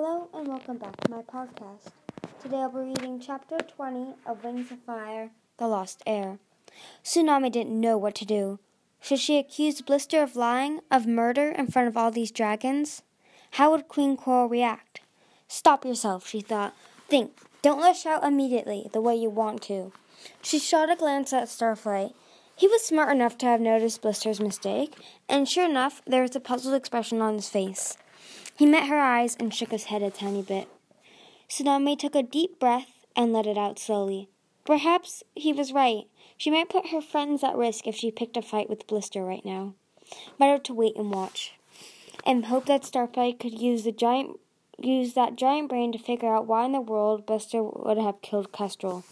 Hello and welcome back to my podcast. Today I'll be reading chapter 20 of Wings of Fire The Lost Heir. Tsunami didn't know what to do. Should she accuse Blister of lying, of murder in front of all these dragons? How would Queen Coral react? Stop yourself, she thought. Think. Don't lash out immediately, the way you want to. She shot a glance at Starflight. He was smart enough to have noticed Blister's mistake, and sure enough, there was a puzzled expression on his face. He met her eyes and shook his head a tiny bit. Tsunami took a deep breath and let it out slowly. Perhaps he was right. She might put her friends at risk if she picked a fight with Blister right now. Better to wait and watch. And hope that Starflight could use the giant use that giant brain to figure out why in the world Blister would have killed Kestrel.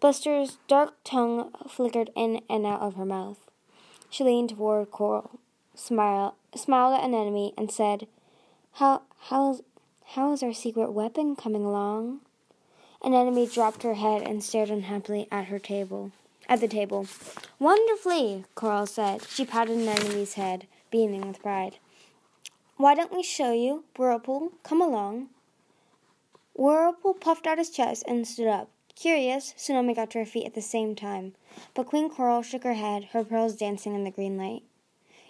Blister's dark tongue flickered in and out of her mouth. She leaned toward Coral, smiled, smiled at Anemone, and said, how how's how is our secret weapon coming along? Anemone dropped her head and stared unhappily at her table. At the table. Wonderfully, Coral said. She patted Anemone's head, beaming with pride. Why don't we show you? Whirlpool, come along. Whirlpool puffed out his chest and stood up. Curious, Tsunami got to her feet at the same time, but Queen Coral shook her head, her pearls dancing in the green light.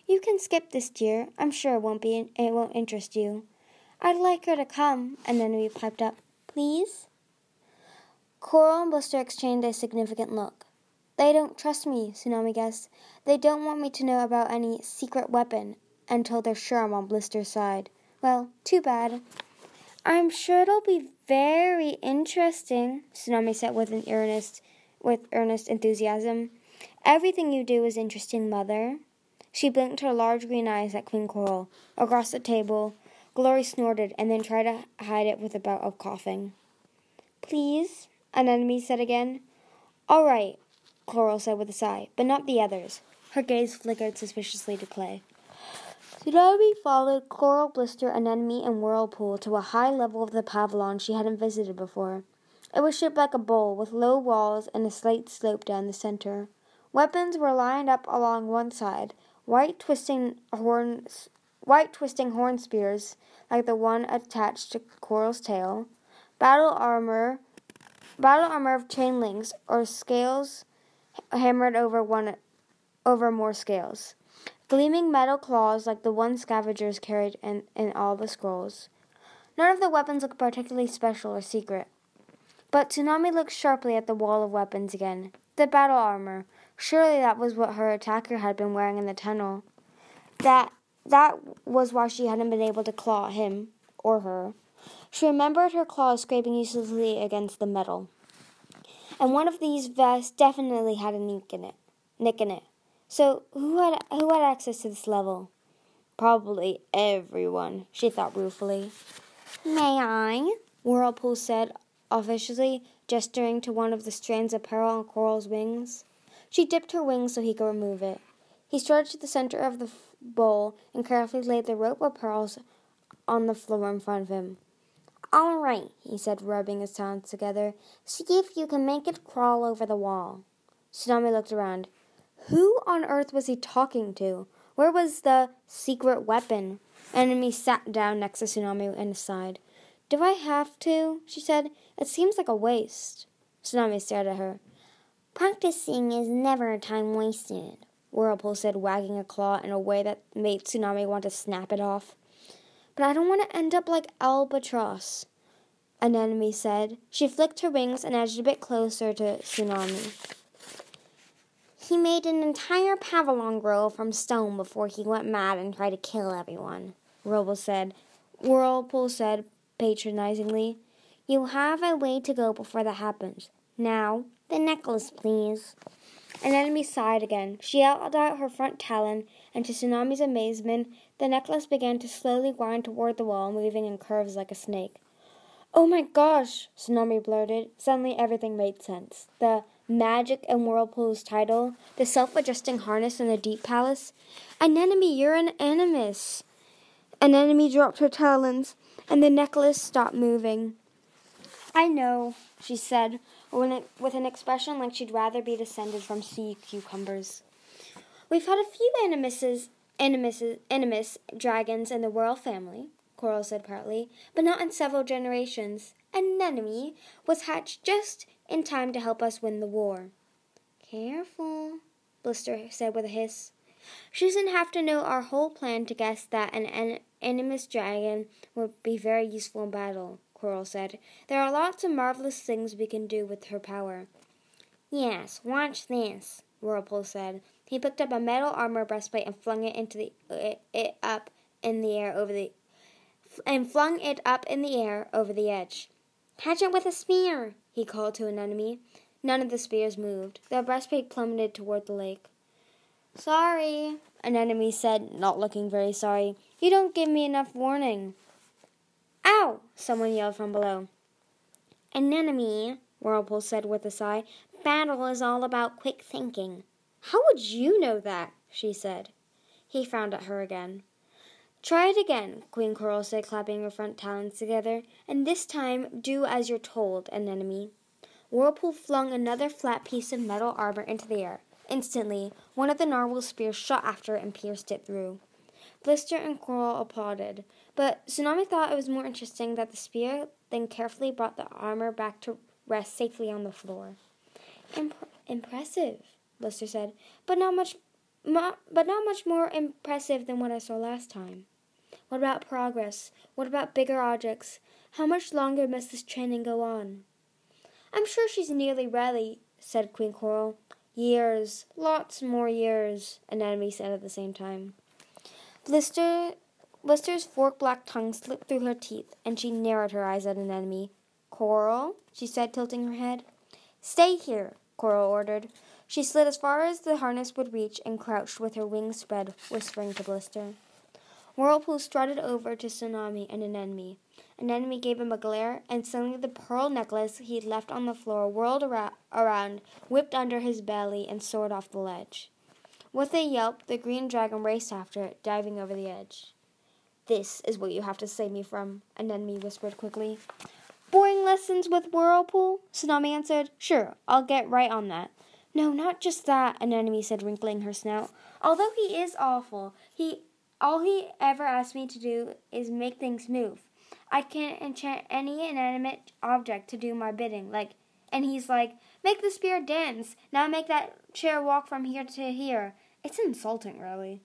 You can skip this, dear. I'm sure it won't be it won't interest you. I'd like her to come, Anemone piped up, Please? Coral and Blister exchanged a significant look. They don't trust me, Tsunami guessed. They don't want me to know about any secret weapon until they're sure I'm on Blister's side. Well, too bad. I'm sure it'll be very interesting, Tsunami said with an earnest with earnest enthusiasm. Everything you do is interesting, Mother. She blinked her large green eyes at Queen Coral. Across the table, Glory snorted and then tried to hide it with a bout of coughing. Please, Anemone said again. All right, Coral said with a sigh, but not the others. Her gaze flickered suspiciously to Clay. Tsunami followed Coral, Blister, Anemone, and Whirlpool to a high level of the pavilion she hadn't visited before. It was shaped like a bowl, with low walls and a slight slope down the center. Weapons were lined up along one side, White twisting horns, white twisting horn spears, like the one attached to Coral's tail, battle armor, battle armor of chain links or scales hammered over one over more scales, gleaming metal claws like the one scavengers carried in, in all the scrolls. None of the weapons looked particularly special or secret. But Tsunami looked sharply at the wall of weapons again. The battle armor, Surely that was what her attacker had been wearing in the tunnel. That that was why she hadn't been able to claw him or her. She remembered her claws scraping uselessly against the metal. And one of these vests definitely had a nick in it. Nick in it. So who had who had access to this level? Probably everyone, she thought ruefully. May I? Whirlpool said officiously, gesturing to one of the strands of pearl on Coral's wings. She dipped her wings so he could remove it. He strode to the center of the bowl and carefully laid the rope of pearls on the floor in front of him. All right, he said, rubbing his hands together. See if you can make it crawl over the wall. Tsunami looked around. Who on earth was he talking to? Where was the secret weapon? Anemone sat down next to Tsunami and sighed. Do I have to? she said. It seems like a waste. Tsunami stared at her. Practicing is never time wasted, Whirlpool said, wagging a claw in a way that made Tsunami want to snap it off. But I don't want to end up like Albatross, Anemone said. She flicked her wings and edged a bit closer to Tsunami. He made an entire pavilion grow from stone before he went mad and tried to kill everyone, Whirlpool said. Whirlpool said patronizingly. You have a way to go before that happens. Now, the necklace, please. Anemone sighed again. She held out her front talon, and to Tsunami's amazement, the necklace began to slowly wind toward the wall, moving in curves like a snake. Oh my gosh, Tsunami blurted. Suddenly everything made sense. The magic and whirlpool's title, the self adjusting harness in the deep palace. Anemone, you're an animus. Anemone dropped her talons, and the necklace stopped moving. I know, she said, with an expression like she'd rather be descended from sea cucumbers. We've had a few animuses, animuses, animus dragons in the royal family, Coral said proudly, but not in several generations. Anemone was hatched just in time to help us win the war. Careful, Blister said with a hiss. She doesn't have to know our whole plan to guess that an en- animus dragon would be very useful in battle, Coral said. There are lots of marvelous things we can do with her power. Yes, watch this, Whirlpool said. He picked up a metal armor breastplate and flung it into the it, it up in the air over the and flung it up in the air over the edge. Catch it with a spear, he called to Anemone. None of the spears moved. The breastplate plummeted toward the lake. Sorry, Anemone said, not looking very sorry. You don't give me enough warning. Someone yelled from below. Anemone, Whirlpool said with a sigh. Battle is all about quick thinking. How would you know that? she said. He frowned at her again. Try it again, Queen Coral said, clapping her front talons together, and this time do as you're told, anemone. Whirlpool flung another flat piece of metal armor into the air. Instantly, one of the narwhal spears shot after it and pierced it through. Blister and Coral applauded, but Tsunami thought it was more interesting that the spear then carefully brought the armor back to rest safely on the floor. Imp- impressive, Blister said, but not much, but not much more impressive than what I saw last time. What about progress? What about bigger objects? How much longer must this training go on? I'm sure she's nearly ready, said Queen Coral. Years, lots more years, Anemone said at the same time. Blister, Blister's forked black tongue slipped through her teeth, and she narrowed her eyes at Anemone. Coral, she said, tilting her head. Stay here, Coral ordered. She slid as far as the harness would reach and crouched with her wings spread, whispering to Blister. Whirlpool strutted over to Tsunami and Anemone. Anemone gave him a glare, and suddenly the pearl necklace he'd left on the floor whirled around, whipped under his belly, and soared off the ledge. With a yelp, the green dragon raced after it, diving over the edge. This is what you have to save me from, Anemone whispered quickly. Boring lessons with Whirlpool? Tsunami answered. Sure, I'll get right on that. No, not just that, Anemone said, wrinkling her snout. Although he is awful, he all he ever asks me to do is make things move. I can't enchant any inanimate object to do my bidding, like and he's like, Make the spear dance. Now make that chair walk from here to here. It's insulting, really.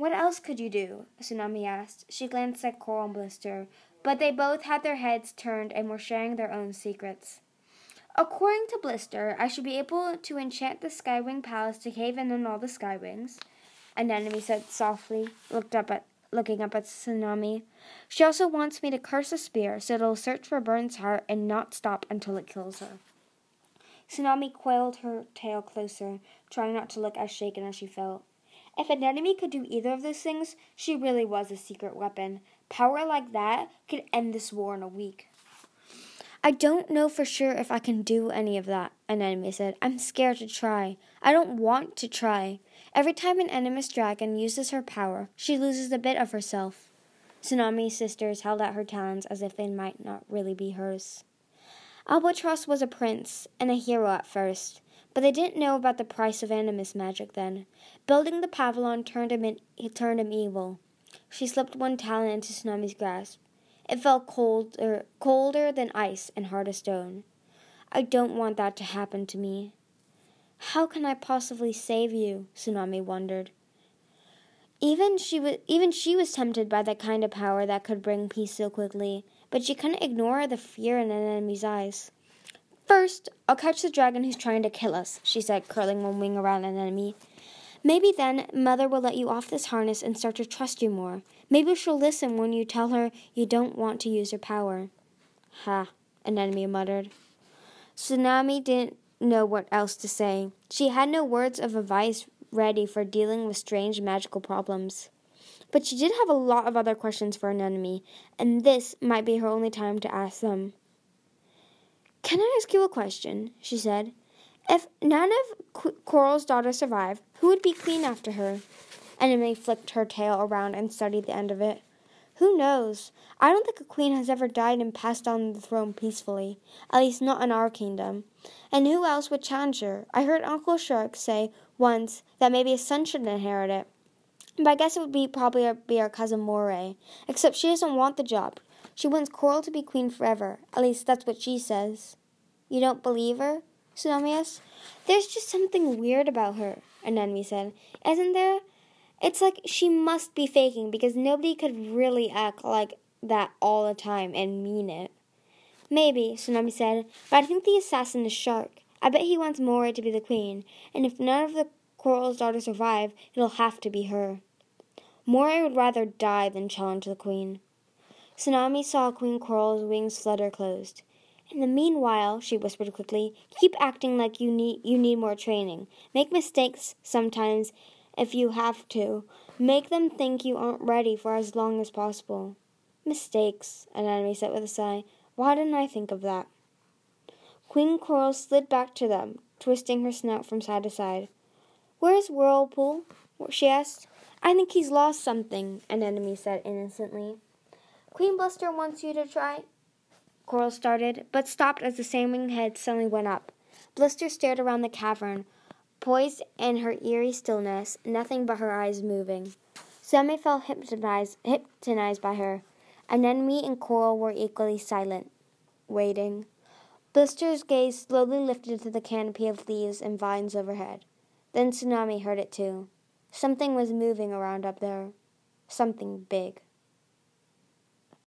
What else could you do? Tsunami asked. She glanced at Coral and Blister, but they both had their heads turned and were sharing their own secrets. According to Blister, I should be able to enchant the Skywing Palace to cave in on all the Skywings. Anemone said softly, looked up at looking up at Tsunami. She also wants me to curse a spear so it'll search for Burn's heart and not stop until it kills her. Tsunami coiled her tail closer, trying not to look as shaken as she felt. If Anemone could do either of those things, she really was a secret weapon. Power like that could end this war in a week. I don't know for sure if I can do any of that, Anemone said. I'm scared to try. I don't want to try. Every time an animus dragon uses her power, she loses a bit of herself. Tsunami's sisters held out her talons as if they might not really be hers. Albatross was a prince and a hero at first, but they didn't know about the price of animus magic then. Building the pavilion turned him, in, turned him evil. She slipped one talon into Tsunami's grasp. It felt colder, colder than ice and hard as stone. I don't want that to happen to me. How can I possibly save you? Tsunami wondered. Even she was even she was tempted by that kind of power that could bring peace so quickly, but she couldn't ignore the fear in Anemone's eyes. First, I'll catch the dragon who's trying to kill us, she said, curling one wing around Anemone. Maybe then Mother will let you off this harness and start to trust you more. Maybe she'll listen when you tell her you don't want to use her power. Ha, Anemone muttered. Tsunami didn't know what else to say. She had no words of advice ready for dealing with strange magical problems. But she did have a lot of other questions for Anemone, and this might be her only time to ask them. Can I ask you a question? she said. If none of Coral's daughters survive, who would be queen after her? Anemone flicked her tail around and studied the end of it. Who knows? I don't think a queen has ever died and passed on the throne peacefully, at least not in our kingdom. And who else would challenge her? I heard Uncle Shark say once that maybe a son should inherit it. But I guess it would be probably be our cousin Moray. Except she doesn't want the job. She wants Coral to be queen forever. At least that's what she says. You don't believe her? Tsunami asked. There's just something weird about her, Anemone said. Isn't there? It's like she must be faking because nobody could really act like that all the time and mean it. Maybe, Tsunami said, but I think the assassin is Shark. I bet he wants Moray to be the queen, and if none of the Coral's daughters survive, it'll have to be her. Moray would rather die than challenge the queen. Tsunami saw Queen Coral's wings flutter closed. In the meanwhile, she whispered quickly, keep acting like you need you need more training. Make mistakes sometimes if you have to. Make them think you aren't ready for as long as possible. Mistakes, Anemone said with a sigh. Why didn't I think of that? Queen Coral slid back to them, twisting her snout from side to side. Where's Whirlpool? she asked. I think he's lost something, Anemone said innocently. Queen Blister wants you to try. Coral started, but stopped as the salmon head suddenly went up. Blister stared around the cavern, poised in her eerie stillness, nothing but her eyes moving. Tsunami felt hypnotized, hypnotized by her. Anemone and Coral were equally silent, waiting. Blister's gaze slowly lifted to the canopy of leaves and vines overhead. Then Tsunami heard it too. Something was moving around up there. Something big.